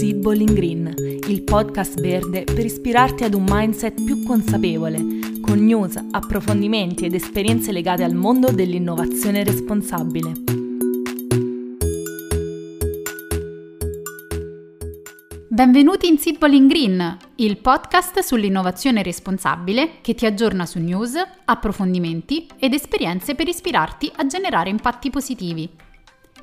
Seed Bowling Green, il podcast verde per ispirarti ad un mindset più consapevole, con news, approfondimenti ed esperienze legate al mondo dell'innovazione responsabile. Benvenuti in Seed Bowling Green, il podcast sull'innovazione responsabile che ti aggiorna su news, approfondimenti ed esperienze per ispirarti a generare impatti positivi.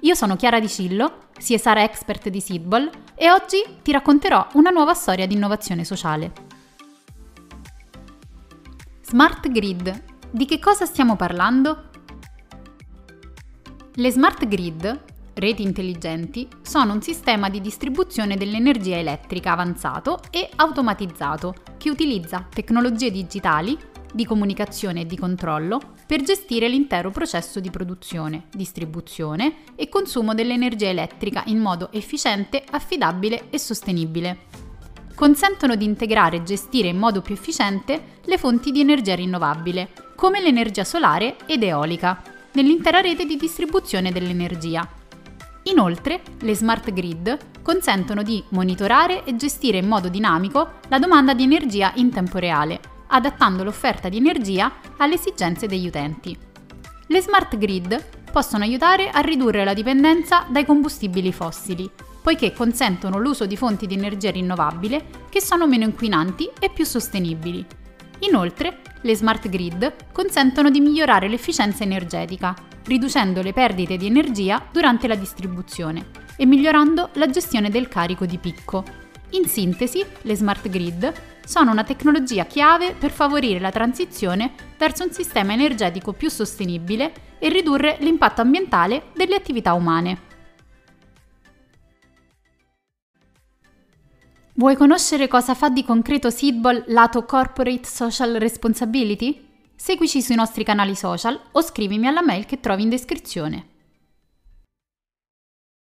Io sono Chiara Di Cillo, CSR Expert di Seedball e oggi ti racconterò una nuova storia di innovazione sociale. Smart Grid. Di che cosa stiamo parlando? Le smart grid, reti intelligenti, sono un sistema di distribuzione dell'energia elettrica avanzato e automatizzato che utilizza tecnologie digitali di comunicazione e di controllo per gestire l'intero processo di produzione, distribuzione e consumo dell'energia elettrica in modo efficiente, affidabile e sostenibile. Consentono di integrare e gestire in modo più efficiente le fonti di energia rinnovabile, come l'energia solare ed eolica, nell'intera rete di distribuzione dell'energia. Inoltre, le smart grid consentono di monitorare e gestire in modo dinamico la domanda di energia in tempo reale, adattando l'offerta di energia alle esigenze degli utenti. Le smart grid possono aiutare a ridurre la dipendenza dai combustibili fossili, poiché consentono l'uso di fonti di energia rinnovabile che sono meno inquinanti e più sostenibili. Inoltre, le smart grid consentono di migliorare l'efficienza energetica, riducendo le perdite di energia durante la distribuzione e migliorando la gestione del carico di picco. In sintesi, le smart grid sono una tecnologia chiave per favorire la transizione verso un sistema energetico più sostenibile e ridurre l'impatto ambientale delle attività umane. Vuoi conoscere cosa fa di concreto Seedball lato Corporate Social Responsibility? Seguici sui nostri canali social o scrivimi alla mail che trovi in descrizione.